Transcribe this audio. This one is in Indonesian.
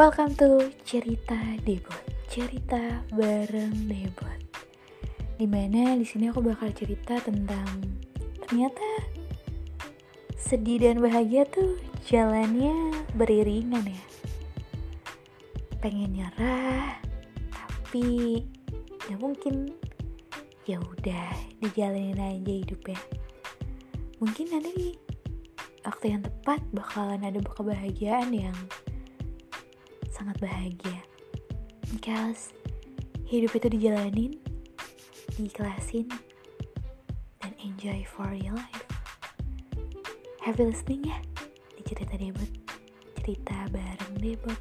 Welcome to Cerita Debot. Cerita bareng Debot. Di mana di sini aku bakal cerita tentang ternyata sedih dan bahagia tuh jalannya beriringan ya. Pengen nyerah, tapi ya mungkin ya udah dijalanin aja hidup ya. Mungkin nanti waktu yang tepat bakalan ada kebahagiaan yang sangat bahagia. Because hidup itu dijalanin, diikhlasin, dan enjoy for your life. Happy listening ya di cerita Debot. Cerita bareng Debot.